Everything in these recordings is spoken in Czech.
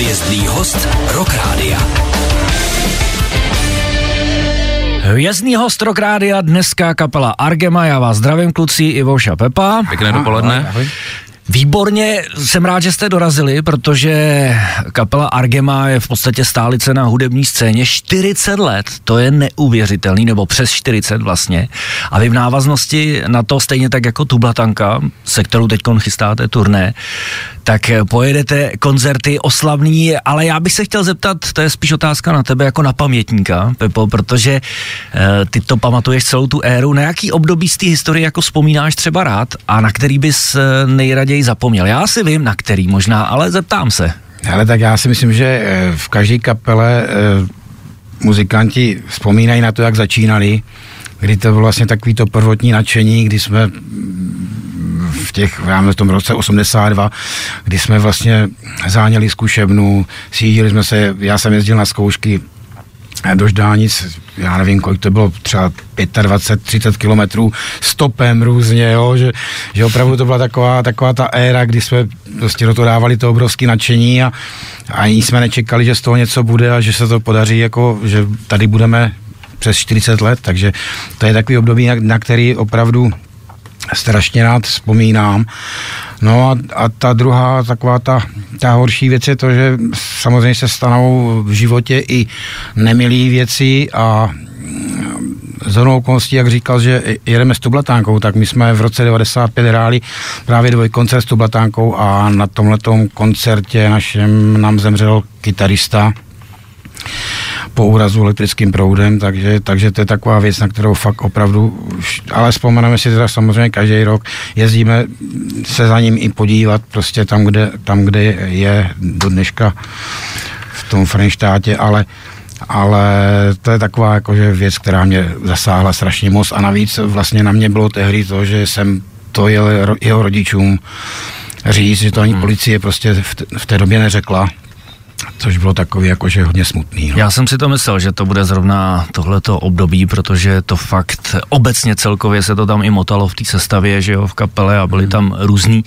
Hvězdný host Rock Rádia. Hvězdný host Rock Rádia, dneska kapela Argema, já vás zdravím kluci Ivoša Pepa. Pěkné dopoledne. Výborně, jsem rád, že jste dorazili, protože kapela Argema je v podstatě stálice na hudební scéně 40 let, to je neuvěřitelný, nebo přes 40 vlastně. A vy v návaznosti na to, stejně tak jako Tublatanka, se kterou teď chystáte turné, tak pojedete koncerty oslavní, ale já bych se chtěl zeptat, to je spíš otázka na tebe jako na pamětníka, Pepo, protože e, ty to pamatuješ celou tu éru, na jaký období z té historie jako vzpomínáš třeba rád a na který bys eh, zapomněl. Já si vím, na který možná, ale zeptám se. Ale tak já si myslím, že eh, v každé kapele muzikanti vzpomínají na to, jak začínali, kdy to bylo vlastně takový to prvotní nadšení, kdy jsme v těch, v tom roce 82, kdy jsme vlastně záněli zkušebnu, sídili jsme se, já jsem jezdil na zkoušky do Ždánic, já nevím, kolik to bylo, třeba 25-30 kilometrů stopem různě, jo, že, že opravdu to byla taková, taková ta éra, kdy jsme prostě do toho dávali to obrovské nadšení a ani jsme nečekali, že z toho něco bude a že se to podaří, jako, že tady budeme přes 40 let, takže to je takový období, na, na který opravdu strašně rád vzpomínám. No a, a ta druhá taková ta, ta horší věc je to, že samozřejmě se stanou v životě i nemilý věci a z okolností, jak říkal, že jedeme s Tublatánkou, tak my jsme v roce 95 hráli právě dvojkoncert s Tublatánkou a na tomhletom koncertě našem nám zemřel kytarista, po úrazu elektrickým proudem, takže, takže to je taková věc, na kterou fakt opravdu, ale vzpomeneme si teda samozřejmě každý rok, jezdíme se za ním i podívat prostě tam, kde, tam, kde je do dneška v tom Frenštátě, ale ale to je taková jakože věc, která mě zasáhla strašně moc a navíc vlastně na mě bylo tehdy to, že jsem to jel jeho rodičům říct, že to ani hmm. policie prostě v té době neřekla, Což bylo takový jakože hodně smutný. No. Já jsem si to myslel, že to bude zrovna tohleto období, protože to fakt obecně celkově se to tam i motalo v té sestavě, že jo, v kapele a byly hmm. tam různé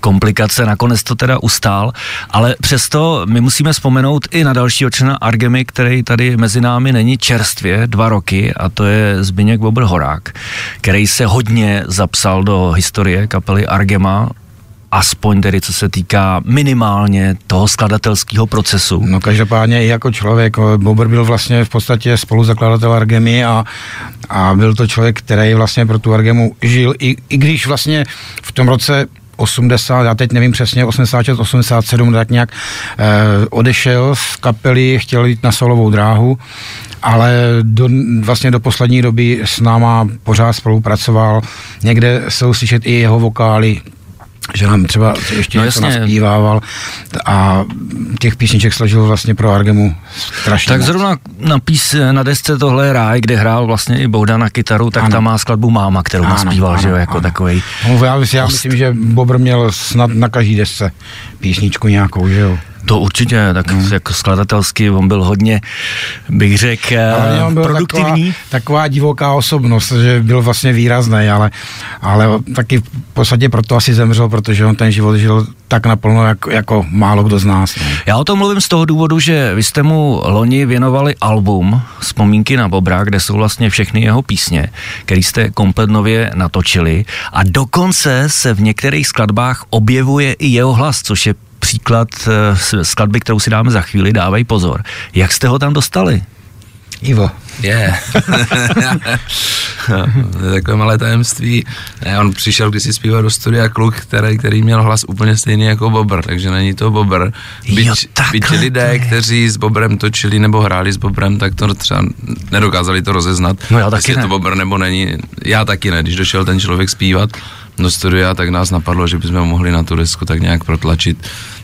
komplikace, nakonec to teda ustál, ale přesto my musíme vzpomenout i na dalšího člena Argemy, který tady mezi námi není čerstvě dva roky a to je Zbyněk Bobr Horák, který se hodně zapsal do historie kapely Argema, aspoň tedy co se týká minimálně toho skladatelského procesu. No každopádně i jako člověk, Bobr byl vlastně v podstatě spoluzakladatel Argemy a, a byl to člověk, který vlastně pro tu Argemu žil, i, i když vlastně v tom roce 80, já teď nevím přesně, 86, 87, tak nějak eh, odešel z kapely, chtěl jít na solovou dráhu, ale do, vlastně do poslední doby s náma pořád spolupracoval. Někde jsou slyšet i jeho vokály, že nám třeba ještě no něco naspívával a těch písniček složil vlastně pro Argemu strašně Tak moc. zrovna na, pís, na desce tohle je ráj, kde hrál vlastně i Bouda na kytaru, tak ano. tam má skladbu Máma, kterou ano, naspíval, ano, že jo, jako ano. takovej. No, já, já myslím, že Bobr měl snad na každý desce písničku nějakou, že jo. To určitě, tak hmm. jako skladatelsky on byl hodně, bych řekl, byl produktivní. Taková, taková divoká osobnost, že byl vlastně výrazný, ale, ale taky v podstatě proto asi zemřel, protože on ten život žil tak naplno, jako, jako málo kdo z nás. Ne? Já o tom mluvím z toho důvodu, že vy jste mu loni věnovali album Vzpomínky na Bobra, kde jsou vlastně všechny jeho písně, který jste komplet nově natočili a dokonce se v některých skladbách objevuje i jeho hlas, což je příklad eh, skladby, kterou si dáme za chvíli, dávej pozor. Jak jste ho tam dostali? Ivo. Je. Yeah. je takové malé tajemství. Ne, on přišel když si zpívat do studia kluk, který, který měl hlas úplně stejný jako Bobr, takže není to Bobr. Byť, jo, byť lidé, kteří s Bobrem točili nebo hráli s Bobrem, tak to třeba nedokázali to rozeznat, no já taky jestli ne. to Bobr nebo není. Já taky ne, když došel ten člověk zpívat do studia, tak nás napadlo, že bychom ho mohli na tu desku tak nějak protlačit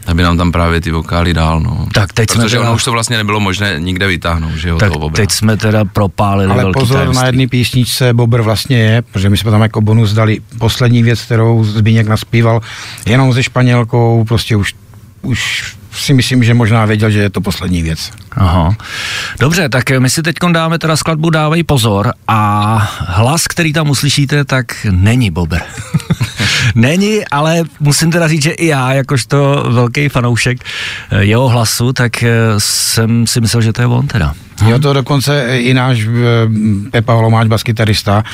aby nám tam právě ty vokály dál, no. Tak teď Protože jsme teda... ono už to vlastně nebylo možné nikde vytáhnout, že jo, tak teď jsme teda propálili Ale velký pozor, tajemství. na jedné písničce Bobr vlastně je, protože my jsme tam jako bonus dali poslední věc, kterou Zbíněk naspíval, jenom se Španělkou, prostě už, už si myslím, že možná věděl, že je to poslední věc. Aha. Dobře, tak my si teď dáme teda skladbu Dávej pozor a hlas, který tam uslyšíte, tak není Bober. není, ale musím teda říct, že i já, jakožto velký fanoušek eh, jeho hlasu, tak eh, jsem si myslel, že to je on teda. Jo, to dokonce i náš eh, Pepa Holomáč, baskytarista,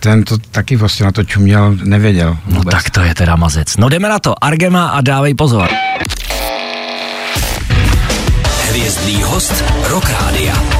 ten to taky vlastně na to čuměl, nevěděl. Vůbec. No tak to je teda mazec. No jdeme na to, Argema a dávej pozor. Hvězdný host Rock Rádia.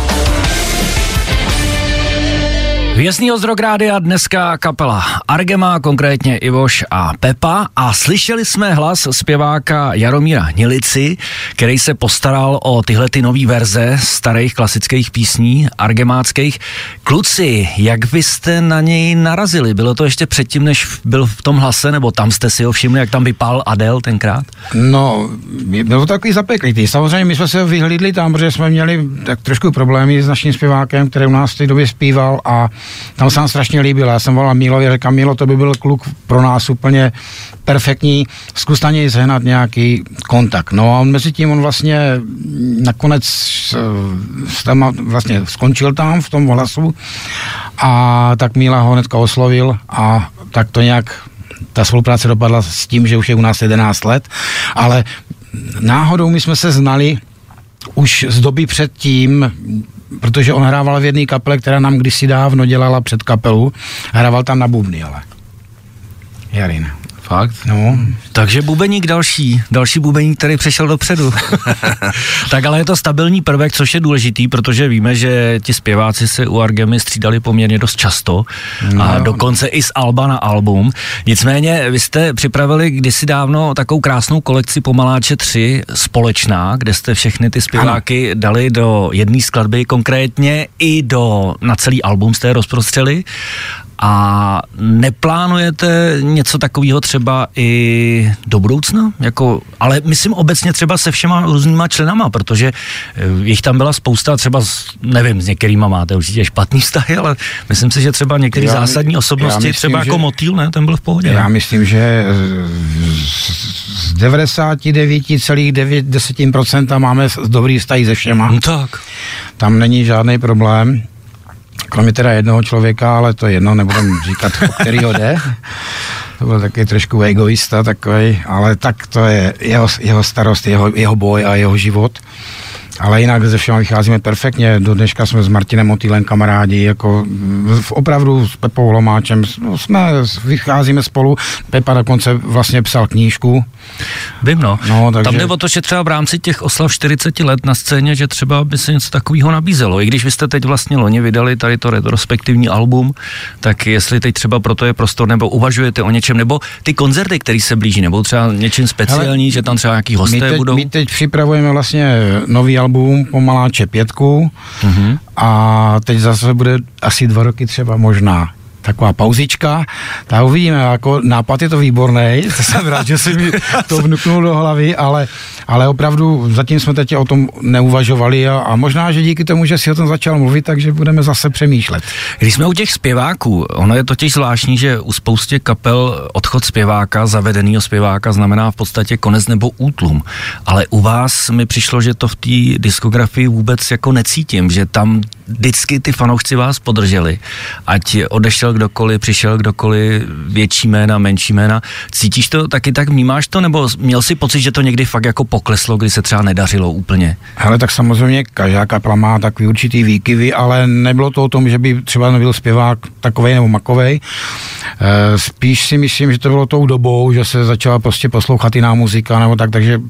Vězný ozdrok rádia dneska kapela Argema, konkrétně Ivoš a Pepa a slyšeli jsme hlas zpěváka Jaromíra Nilici, který se postaral o tyhle ty nové verze starých klasických písní argemáckých. Kluci, jak byste na něj narazili? Bylo to ještě předtím, než byl v tom hlase, nebo tam jste si ho všimli, jak tam vypál Adel tenkrát? No, bylo to takový zapeklitý. Samozřejmě my jsme se vyhlídli tam, protože jsme měli tak trošku problémy s naším zpěvákem, který u nás v té době zpíval a tam se nám strašně líbil. Já jsem volal Mílovi, říkám, Mílo, to by byl kluk pro nás úplně perfektní, zkus na něj sehnat nějaký kontakt. No a on mezi tím, on vlastně nakonec tam vlastně skončil tam v tom hlasu a tak Míla ho hnedka oslovil a tak to nějak ta spolupráce dopadla s tím, že už je u nás 11 let, ale náhodou my jsme se znali už z doby předtím, protože on hrával v jedné kapele, která nám kdysi dávno dělala před kapelu, hrával tam na bubny, ale. Jarin. Fakt? No. Takže bubeník další, další bubeník, který přešel dopředu. tak ale je to stabilní prvek, což je důležitý, protože víme, že ti zpěváci se u Argemy střídali poměrně dost často no. a dokonce i z alba na album. Nicméně vy jste připravili kdysi dávno takovou krásnou kolekci Pomaláče 3 společná, kde jste všechny ty zpěváky ano. dali do jedné skladby, konkrétně i do, na celý album jste je rozprostřeli a neplánujete něco takového třeba i do budoucna? Jako, ale myslím obecně třeba se všema různýma členama, protože eh, jich tam byla spousta, třeba s, nevím, s některýma máte určitě špatný vztahy, ale myslím si, že třeba některé zásadní osobnosti, myslím, třeba jako Motýl, ne, ten byl v pohodě. Já ne? myslím, že z 99,9% máme dobrý vztahy se všema. No tak. Tam není žádný problém. Kromě teda jednoho člověka, ale to jedno, nebudem říkat, o kterýho jde. To byl taky trošku egoista takový, ale tak to je jeho, jeho starost, jeho, jeho boj a jeho život ale jinak ze všema vycházíme perfektně. Do dneška jsme s Martinem Motýlem kamarádi, jako v, opravdu s Pepou Lomáčem no, jsme, vycházíme spolu. Pepa dokonce vlastně psal knížku. Vím, no. no takže... Tam jde o to, že třeba v rámci těch oslav 40 let na scéně, že třeba by se něco takového nabízelo. I když vy jste teď vlastně loni vydali tady to retrospektivní album, tak jestli teď třeba proto je prostor, nebo uvažujete o něčem, nebo ty koncerty, které se blíží, nebo třeba něčím speciální, Hele, že tam třeba nějaký hosté my teď, budou? My teď připravujeme vlastně nový album Pomaláče pětku mm-hmm. a teď zase bude asi dva roky třeba možná taková pauzička, tak uvidíme, jako nápad je to výborný, to jsem rád, že si mi to vnuknul do hlavy, ale, ale opravdu zatím jsme teď o tom neuvažovali a, a možná, že díky tomu, že si o tom začal mluvit, takže budeme zase přemýšlet. Když jsme u těch zpěváků, ono je totiž zvláštní, že u spoustě kapel odchod zpěváka, zavedeného zpěváka znamená v podstatě konec nebo útlum, ale u vás mi přišlo, že to v té diskografii vůbec jako necítím, že tam vždycky ty fanoušci vás podrželi, ať odešel kdokoliv, přišel kdokoliv, větší jména, menší jména. Cítíš to taky tak, vnímáš to, nebo měl si pocit, že to někdy fakt jako pokleslo, kdy se třeba nedařilo úplně? Ale tak samozřejmě každá kapela má takový určitý výkyvy, ale nebylo to o tom, že by třeba nebyl zpěvák takovej nebo makovej. E, spíš si myslím, že to bylo tou dobou, že se začala prostě poslouchat jiná muzika nebo tak, takže,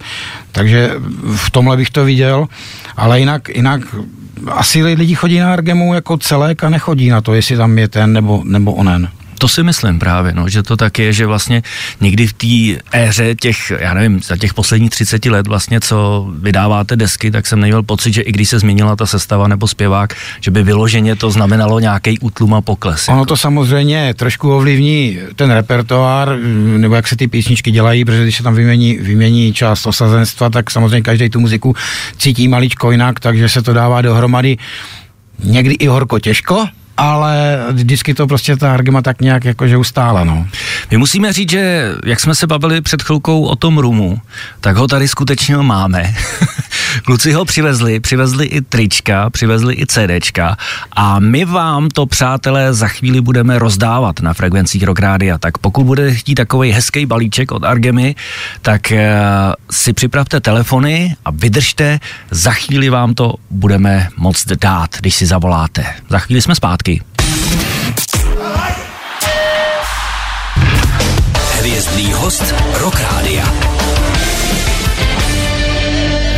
takže v tomhle bych to viděl, ale jinak, jinak asi lidi chodí na Argemu jako celek a nechodí na to, jestli tam je ten nebo, nebo onen. To si myslím právě, no, že to tak je, že vlastně někdy v té éře těch, já nevím, za těch posledních 30 let vlastně, co vydáváte desky, tak jsem neměl pocit, že i když se změnila ta sestava nebo zpěvák, že by vyloženě to znamenalo nějaký útlum a pokles. Ono jako. to samozřejmě trošku ovlivní ten repertoár, nebo jak se ty písničky dělají, protože když se tam vymění, vymění část osazenstva, tak samozřejmě každý tu muziku cítí maličko jinak, takže se to dává dohromady někdy i horko těžko, ale vždycky to prostě ta Argema tak nějak jakože ustála, no. My musíme říct, že jak jsme se bavili před chvilkou o tom rumu, tak ho tady skutečně máme. Kluci ho přivezli, přivezli i trička, přivezli i CDčka a my vám to, přátelé, za chvíli budeme rozdávat na frekvencích Rock Rádia. Tak pokud budete chtít takový hezký balíček od Argemy, tak uh, si připravte telefony a vydržte, za chvíli vám to budeme moct dát, když si zavoláte. Za chvíli jsme zpátky. Hvězdný host Rock Rádia.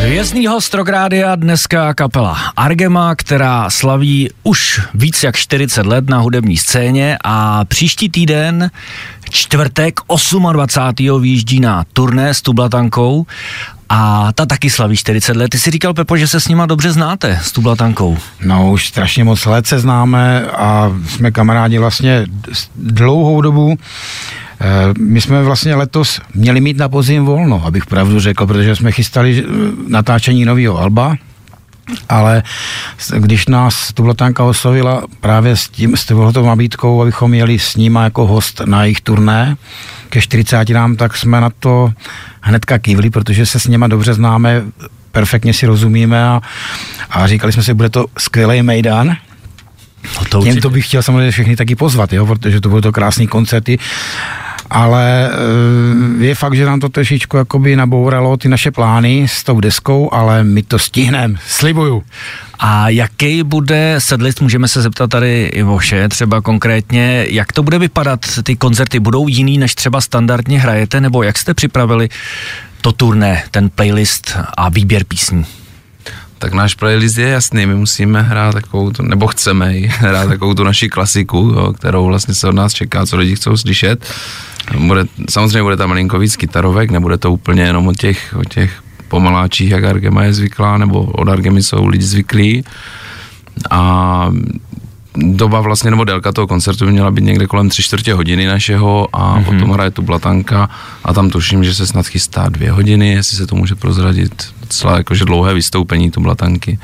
Hvězdný host Rokrádia dneska kapela Argema, která slaví už víc jak 40 let na hudební scéně a příští týden čtvrtek 28. výjíždí na turné s Tublatankou a ta taky slaví 40 let. Ty si říkal, Pepo, že se s nima dobře znáte, s Tublatankou. No, už strašně moc let se známe a jsme kamarádi vlastně dlouhou dobu. Eh, my jsme vlastně letos měli mít na podzim volno, abych pravdu řekl, protože jsme chystali eh, natáčení nového alba, ale když nás Tublatánka oslovila právě s tím, s tohletou nabídkou, abychom jeli s nima jako host na jejich turné ke 40 nám, tak jsme na to hnedka kývli, protože se s nima dobře známe, perfektně si rozumíme a, a říkali jsme si, bude to skvělý mejdan, No to Těm to bych chtěl samozřejmě všechny taky pozvat, jo, protože to budou to krásné koncerty ale eh, je fakt, že nám to trošičku jakoby nabouralo ty naše plány s tou deskou, ale my to stihneme, slibuju. A jaký bude sedlist, můžeme se zeptat tady Ivoše třeba konkrétně, jak to bude vypadat, ty koncerty budou jiný, než třeba standardně hrajete, nebo jak jste připravili to turné, ten playlist a výběr písní? tak náš playlist je jasný, my musíme hrát takovou, tu, nebo chceme hrát takovou tu naši klasiku, jo, kterou vlastně se od nás čeká, co lidi chcou slyšet. Bude, samozřejmě bude tam malinko víc kytarovek, nebude to úplně jenom o těch, o těch pomaláčích, jak Argema je zvyklá, nebo od Argemy jsou lidi zvyklí. A doba vlastně, nebo délka toho koncertu by měla být někde kolem tři čtvrtě hodiny našeho a mm-hmm. potom hraje tu blatanka a tam tuším, že se snad chystá dvě hodiny, jestli se to může prozradit. Docela jakože dlouhé vystoupení tu blatanky.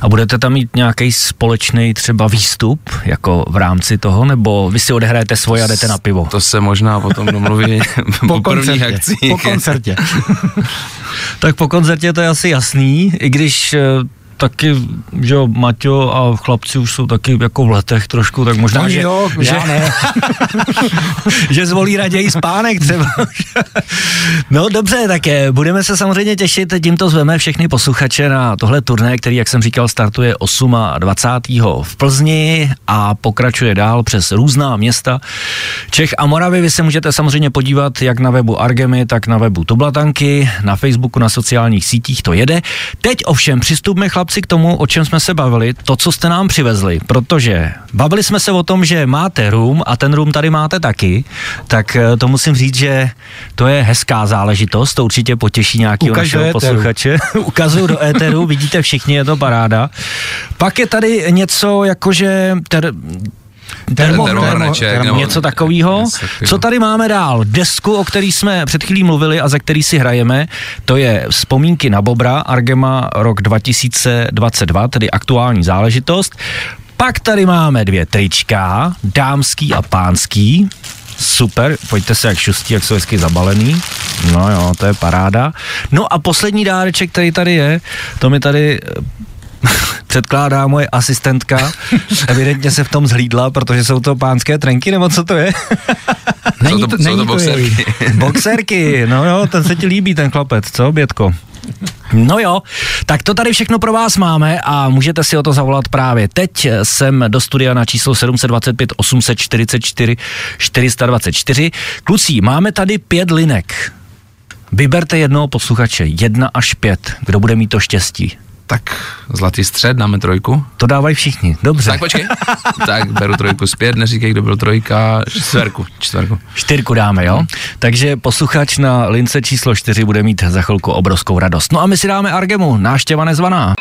A budete tam mít nějaký společný třeba výstup, jako v rámci toho, nebo vy si odehrajete svoje a jdete na pivo? To se možná potom domluví po, po koncertě, akcích. Po koncertě. tak po koncertě to je asi jasný, i když eh, taky, že jo, Maťo a chlapci už jsou taky jako v letech trošku, tak možná, že, jo, že, ne. že zvolí raději spánek třeba. no dobře, tak je, budeme se samozřejmě těšit, tímto zveme všechny posluchače na tohle turné, který, jak jsem říkal, startuje 8. a 20. v Plzni a pokračuje dál přes různá města Čech a Moravy. Vy se můžete samozřejmě podívat jak na webu Argemy, tak na webu Tublatanky, na Facebooku, na sociálních sítích to jede. Teď ovšem přistupme chlap chlapci k tomu, o čem jsme se bavili, to, co jste nám přivezli, protože bavili jsme se o tom, že máte room a ten room tady máte taky, tak eh, to musím říct, že to je hezká záležitost, to určitě potěší nějakého našeho posluchače. Ukazuju do éteru, vidíte všichni, je to paráda. Pak je tady něco jakože ter, Termo, termo, termo, termo, něco takového. Co tady máme dál? Desku, o který jsme před chvílí mluvili a ze který si hrajeme, to je Vzpomínky na Bobra, Argema rok 2022, tedy aktuální záležitost. Pak tady máme dvě trička, dámský a pánský. Super, pojďte se jak šustí, jak jsou hezky zabalený. No jo, to je paráda. No a poslední dáreček, který tady je, to mi tady předkládá moje asistentka. Evidentně se v tom zhlídla, protože jsou to pánské trenky, nebo co to je? není to, to, není to boxerky. boxerky, no jo, ten se ti líbí, ten chlapec, co, Bětko? No jo, tak to tady všechno pro vás máme a můžete si o to zavolat právě teď. Jsem do studia na číslo 725 844 424. Kluci, máme tady pět linek. Vyberte jednoho posluchače, jedna až pět, kdo bude mít to štěstí. Tak zlatý střed, dáme trojku. To dávají všichni, dobře. Tak počkej. tak beru trojku zpět, neříkej, kdo byl trojka, čtverku, čtverku. Čtyřku dáme, jo? Takže posluchač na lince číslo čtyři bude mít za chvilku obrovskou radost. No a my si dáme Argemu, náštěva nezvaná.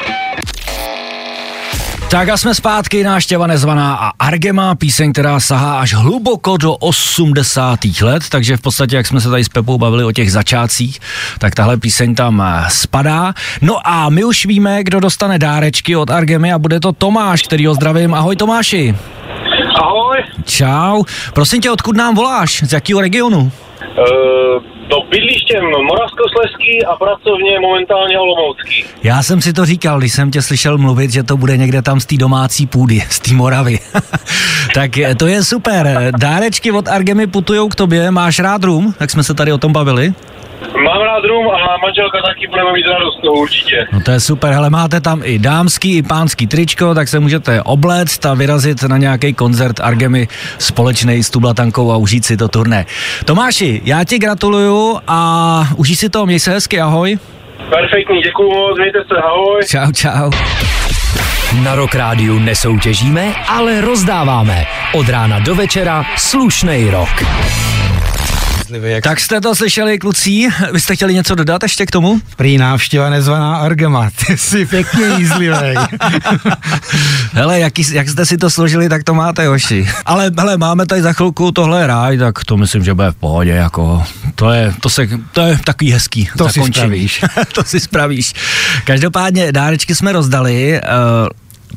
Tak a jsme zpátky, náštěva nezvaná a Argema, píseň, která sahá až hluboko do 80. let, takže v podstatě, jak jsme se tady s Pepou bavili o těch začátcích, tak tahle píseň tam eh, spadá. No a my už víme, kdo dostane dárečky od Argemy a bude to Tomáš, který ho zdravím. Ahoj Tomáši. Ahoj. Čau. Prosím tě, odkud nám voláš? Z jakého regionu? Uh, to bydlištěm Moravskosleský a pracovně momentálně Olomoucký. Já jsem si to říkal, když jsem tě slyšel mluvit, že to bude někde tam z té domácí půdy, z té Moravy. tak eh, to je super. Dárečky od Argemy putujou k tobě. Máš rád rum? Tak jsme se tady o tom bavili. Mám rád rum a manželka taky budeme mít radost toho určitě. No to je super, hele, máte tam i dámský, i pánský tričko, tak se můžete obléct a vyrazit na nějaký koncert Argemy společný s Tublatankou a užít si to turné. Tomáši, já ti gratuluju a užij si to, měj se hezky, ahoj. Perfektní, děkuju moc, mějte se, ahoj. Čau, čau. Na Rock Rádiu nesoutěžíme, ale rozdáváme. Od rána do večera slušnej rok. Jak Tak jste to slyšeli, kluci? Vy jste chtěli něco dodat ještě k tomu? prý návštěva nezvaná Argema. Ty jsi pěkně jízlivý. Hele, jak, jak jste si to složili, tak to máte, hoši. Ale hele, máme tady za chvilku tohle ráj, tak to myslím, že bude v pohodě, jako. To je, to se, to je takový hezký To si zakončení. spravíš. to si spravíš. Každopádně dárečky jsme rozdali, uh,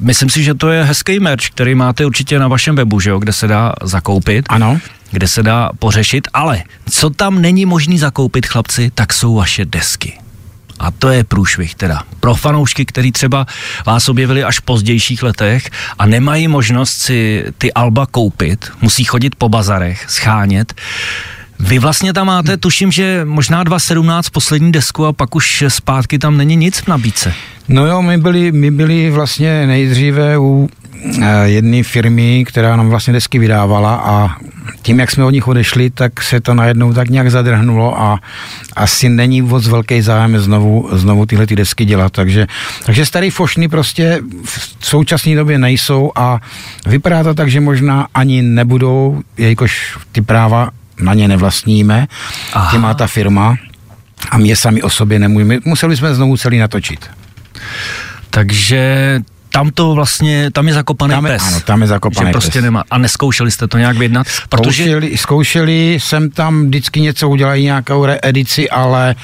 Myslím si, že to je hezký merch, který máte určitě na vašem webu, že jo, kde se dá zakoupit. Ano. Kde se dá pořešit, ale co tam není možný zakoupit, chlapci, tak jsou vaše desky. A to je průšvih teda. Pro fanoušky, který třeba vás objevili až v pozdějších letech a nemají možnost si ty alba koupit, musí chodit po bazarech, schánět. Vy vlastně tam máte, tuším, že možná 2.17 poslední desku a pak už zpátky tam není nic v nabídce. No jo, my byli, my byli vlastně nejdříve u jedné firmy, která nám vlastně desky vydávala a tím, jak jsme od nich odešli, tak se to najednou tak nějak zadrhnulo a asi není moc velký zájem znovu, znovu tyhle ty desky dělat. Takže, takže starý fošny prostě v současné době nejsou a vypadá to tak, že možná ani nebudou, jelikož ty práva na ně nevlastníme, Aha. ty má ta firma a mě sami o sobě nemůžeme. Museli jsme znovu celý natočit. Takže tam to vlastně, tam je zakopaný Tam je- pes. ano, tam je zakopaný že prostě pes. nemá. A neskoušeli jste to nějak vyjednat? Protože Zkoušeli, zkoušeli jsem tam vždycky něco udělají nějakou reedici, ale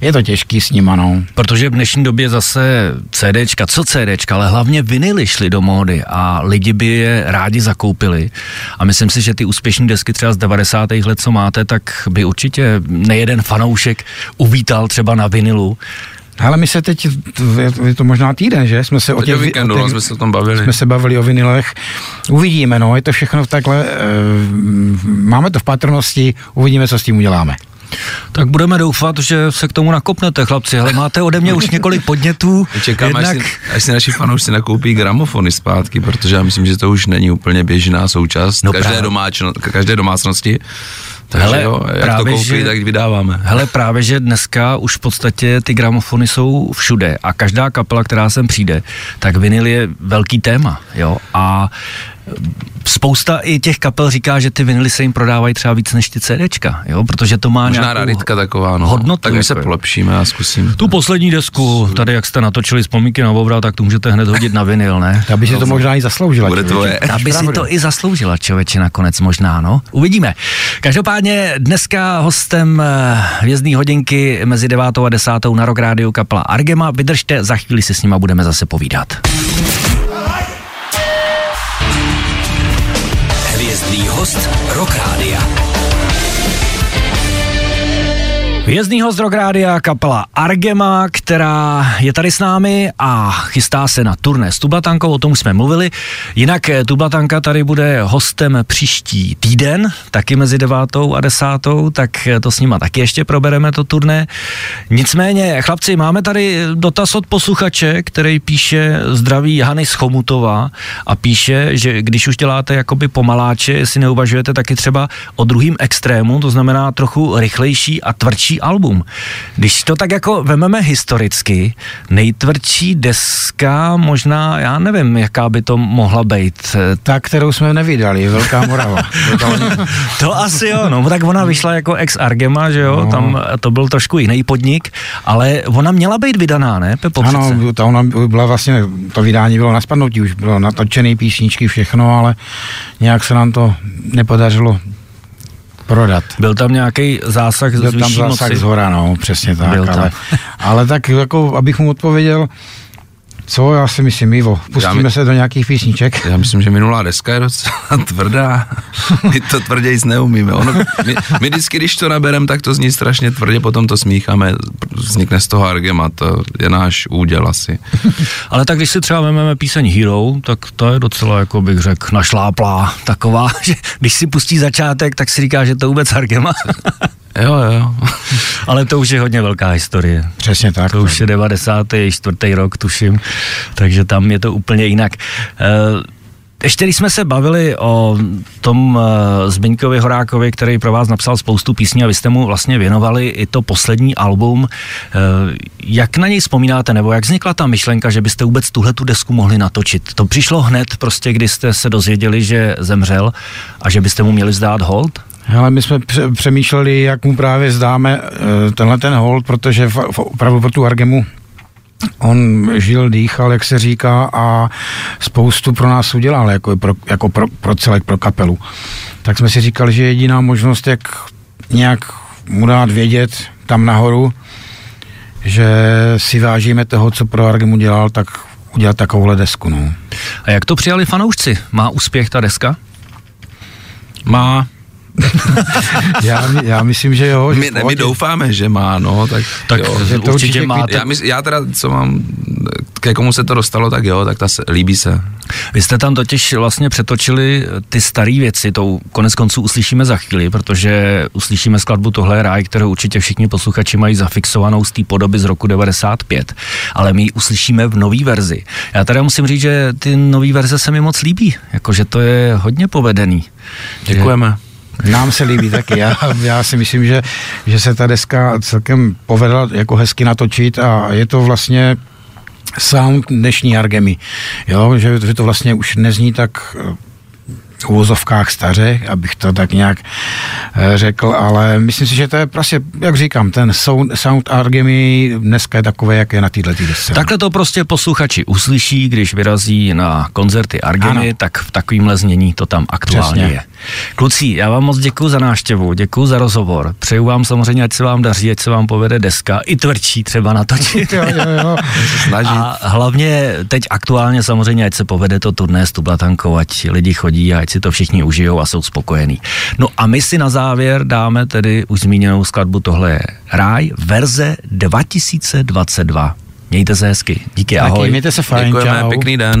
je to těžký s nima, no. Protože v dnešní době zase CDčka, co CDčka, ale hlavně vinily šly do módy a lidi by je rádi zakoupili. A myslím si, že ty úspěšné desky třeba z 90. let, co máte, tak by určitě nejeden fanoušek uvítal třeba na vinilu. Ale my se teď, je- je to možná týden, že? Jsme se o Teď těch, o víkendu, o těch- jsme se o tom bavili. jsme se bavili o vinilech. Uvidíme, no, je to všechno takhle, e, máme to v patrnosti, uvidíme, co s tím uděláme. Tak budeme doufat, že se k tomu nakopnete, chlapci. Ale máte ode mě už několik podnětů. Čekám, až, si, až si naši fanoušci nakoupí gramofony zpátky, protože já myslím, že to už není úplně běžná součást No každé, domáčno, každé domácnosti. Takže Hele, jo, jak to koupí, že- tak vydáváme. Hele, právě, že dneska už v podstatě ty gramofony jsou všude a každá kapela, která sem přijde, tak vinyl je velký téma, jo, a spousta i těch kapel říká, že ty vinily se jim prodávají třeba víc než ty CDčka, jo, protože to má Možná nějakou raritka taková, no. hodnotu. tak my se jako polepšíme a zkusím. Tu poslední desku, tady jak jste natočili vzpomínky na Bobra, tak tu můžete hned hodit na vinyl, ne? Ta by si to možná i zasloužila. Bude tvoje. Aby si to i zasloužila člověče nakonec možná, no. Uvidíme. Každopádně dneska hostem eh, hvězdný hodinky mezi 9 a 10 na Rock Rádiu kapela Argema. Vydržte, za chvíli si s nima budeme zase povídat. Host Rock Rádia. Hvězdný host Rock Rádia, kapela Argema, která je tady s námi a chystá se na turné s Tublatankou, o tom jsme mluvili. Jinak eh, Tublatanka tady bude hostem příští týden, taky mezi 9 a 10, tak eh, to s nima taky ještě probereme to turné. Nicméně, chlapci, máme tady dotaz od posluchače, který píše zdraví Hany z Chomutova a píše, že když už děláte jakoby pomaláče, jestli neuvažujete taky třeba o druhým extrému, to znamená trochu rychlejší a tvrdší nejtvrdší album. Když to tak jako vememe historicky, nejtvrdší deska možná, já nevím, jaká by to mohla být. Ta, kterou jsme nevydali, Velká Morava. to asi jo, no tak ona vyšla jako ex Argema, že jo, no. tam to byl trošku jiný podnik, ale ona měla být vydaná, ne, Pepo? Ano, ta ona byla vlastně, to vydání bylo na spadnutí, už bylo natočený písničky, všechno, ale nějak se nám to nepodařilo prodat. Byl tam nějaký zásah Byl z tam zásah moci? z hora, no, přesně tak. Byl ale, ale tak jako, abych mu odpověděl, co, já si myslím, Ivo, pustíme my, se do nějakých písniček. Já myslím, že minulá deska je docela tvrdá. My to tvrději neumíme. Ono, my, my vždycky, když to naberem, tak to zní strašně tvrdě, potom to smícháme, vznikne z toho argema, to je náš úděl asi. Ale tak když si třeba vezmeme píseň Hero, tak to je docela, jako bych řekl, našláplá taková, že když si pustí začátek, tak si říká, že to vůbec argema. Jo, jo. Ale to už je hodně velká historie. Přesně tak. To už je 94. rok, tuším, takže tam je to úplně jinak. Uh, ještě když jsme se bavili o tom uh, Zbyňkovi Horákovi, který pro vás napsal spoustu písní a vy jste mu vlastně věnovali i to poslední album, uh, jak na něj vzpomínáte, nebo jak vznikla ta myšlenka, že byste vůbec tuhle tu desku mohli natočit? To přišlo hned prostě, kdy jste se dozvěděli, že zemřel a že byste mu měli zdát hold? Ale my jsme přemýšleli, jak mu právě zdáme eh, tenhle ten hold, protože opravdu pro tu Argemu on žil, dýchal, jak se říká, a spoustu pro nás udělal, jako pro, jako pro, pro celek, pro kapelu. Tak jsme si říkali, že jediná možnost, jak nějak mu dát vědět tam nahoru, že si vážíme toho, co pro Argemu dělal, tak udělat takovouhle desku. No. A jak to přijali fanoušci? Má úspěch ta deska? Má, já, já myslím, že jo. Že my, ne, my doufáme, že má, no, tak, tak jo, že to určitě má. Já, mysl, já teda, co mám, ke komu se to dostalo, tak jo, tak ta se, líbí se. Vy jste tam totiž vlastně přetočili ty staré věci, to konec konců uslyšíme za chvíli, protože uslyšíme skladbu Tohle je ráj, kterou určitě všichni posluchači mají zafixovanou z té podoby z roku 95, ale my ji uslyšíme v nové verzi. Já teda musím říct, že ty nové verze se mi moc líbí, jakože to je hodně povedený. Děkujeme. Že nám se líbí taky. Já, já si myslím, že, že se ta deska celkem povedla jako hezky natočit a je to vlastně sound dnešní Argemy. Jo, že, že to vlastně už nezní tak v úvozovkách staře, abych to tak nějak eh, řekl, ale myslím si, že to je prostě, jak říkám, ten sound, sound Argemy dneska je takové, jak je na této desce. Takhle to prostě posluchači uslyší, když vyrazí na koncerty Argemy, tak v takovýmhle znění to tam aktuálně Přesně. je. Kluci, já vám moc děkuji za návštěvu, děkuji za rozhovor. Přeju vám samozřejmě, ať se vám daří, ať se vám povede deska, i tvrdší třeba natočit. jo, jo, jo. A hlavně teď aktuálně samozřejmě, ať se povede to turné s Tublatankou, ať lidi chodí a ať si to všichni užijou a jsou spokojení. No a my si na závěr dáme tedy už zmíněnou skladbu Tohle je Ráj, verze 2022. Mějte se hezky. Díky, ahoj. Taky, mějte se fajn, Děkujeme, čau. pěkný den.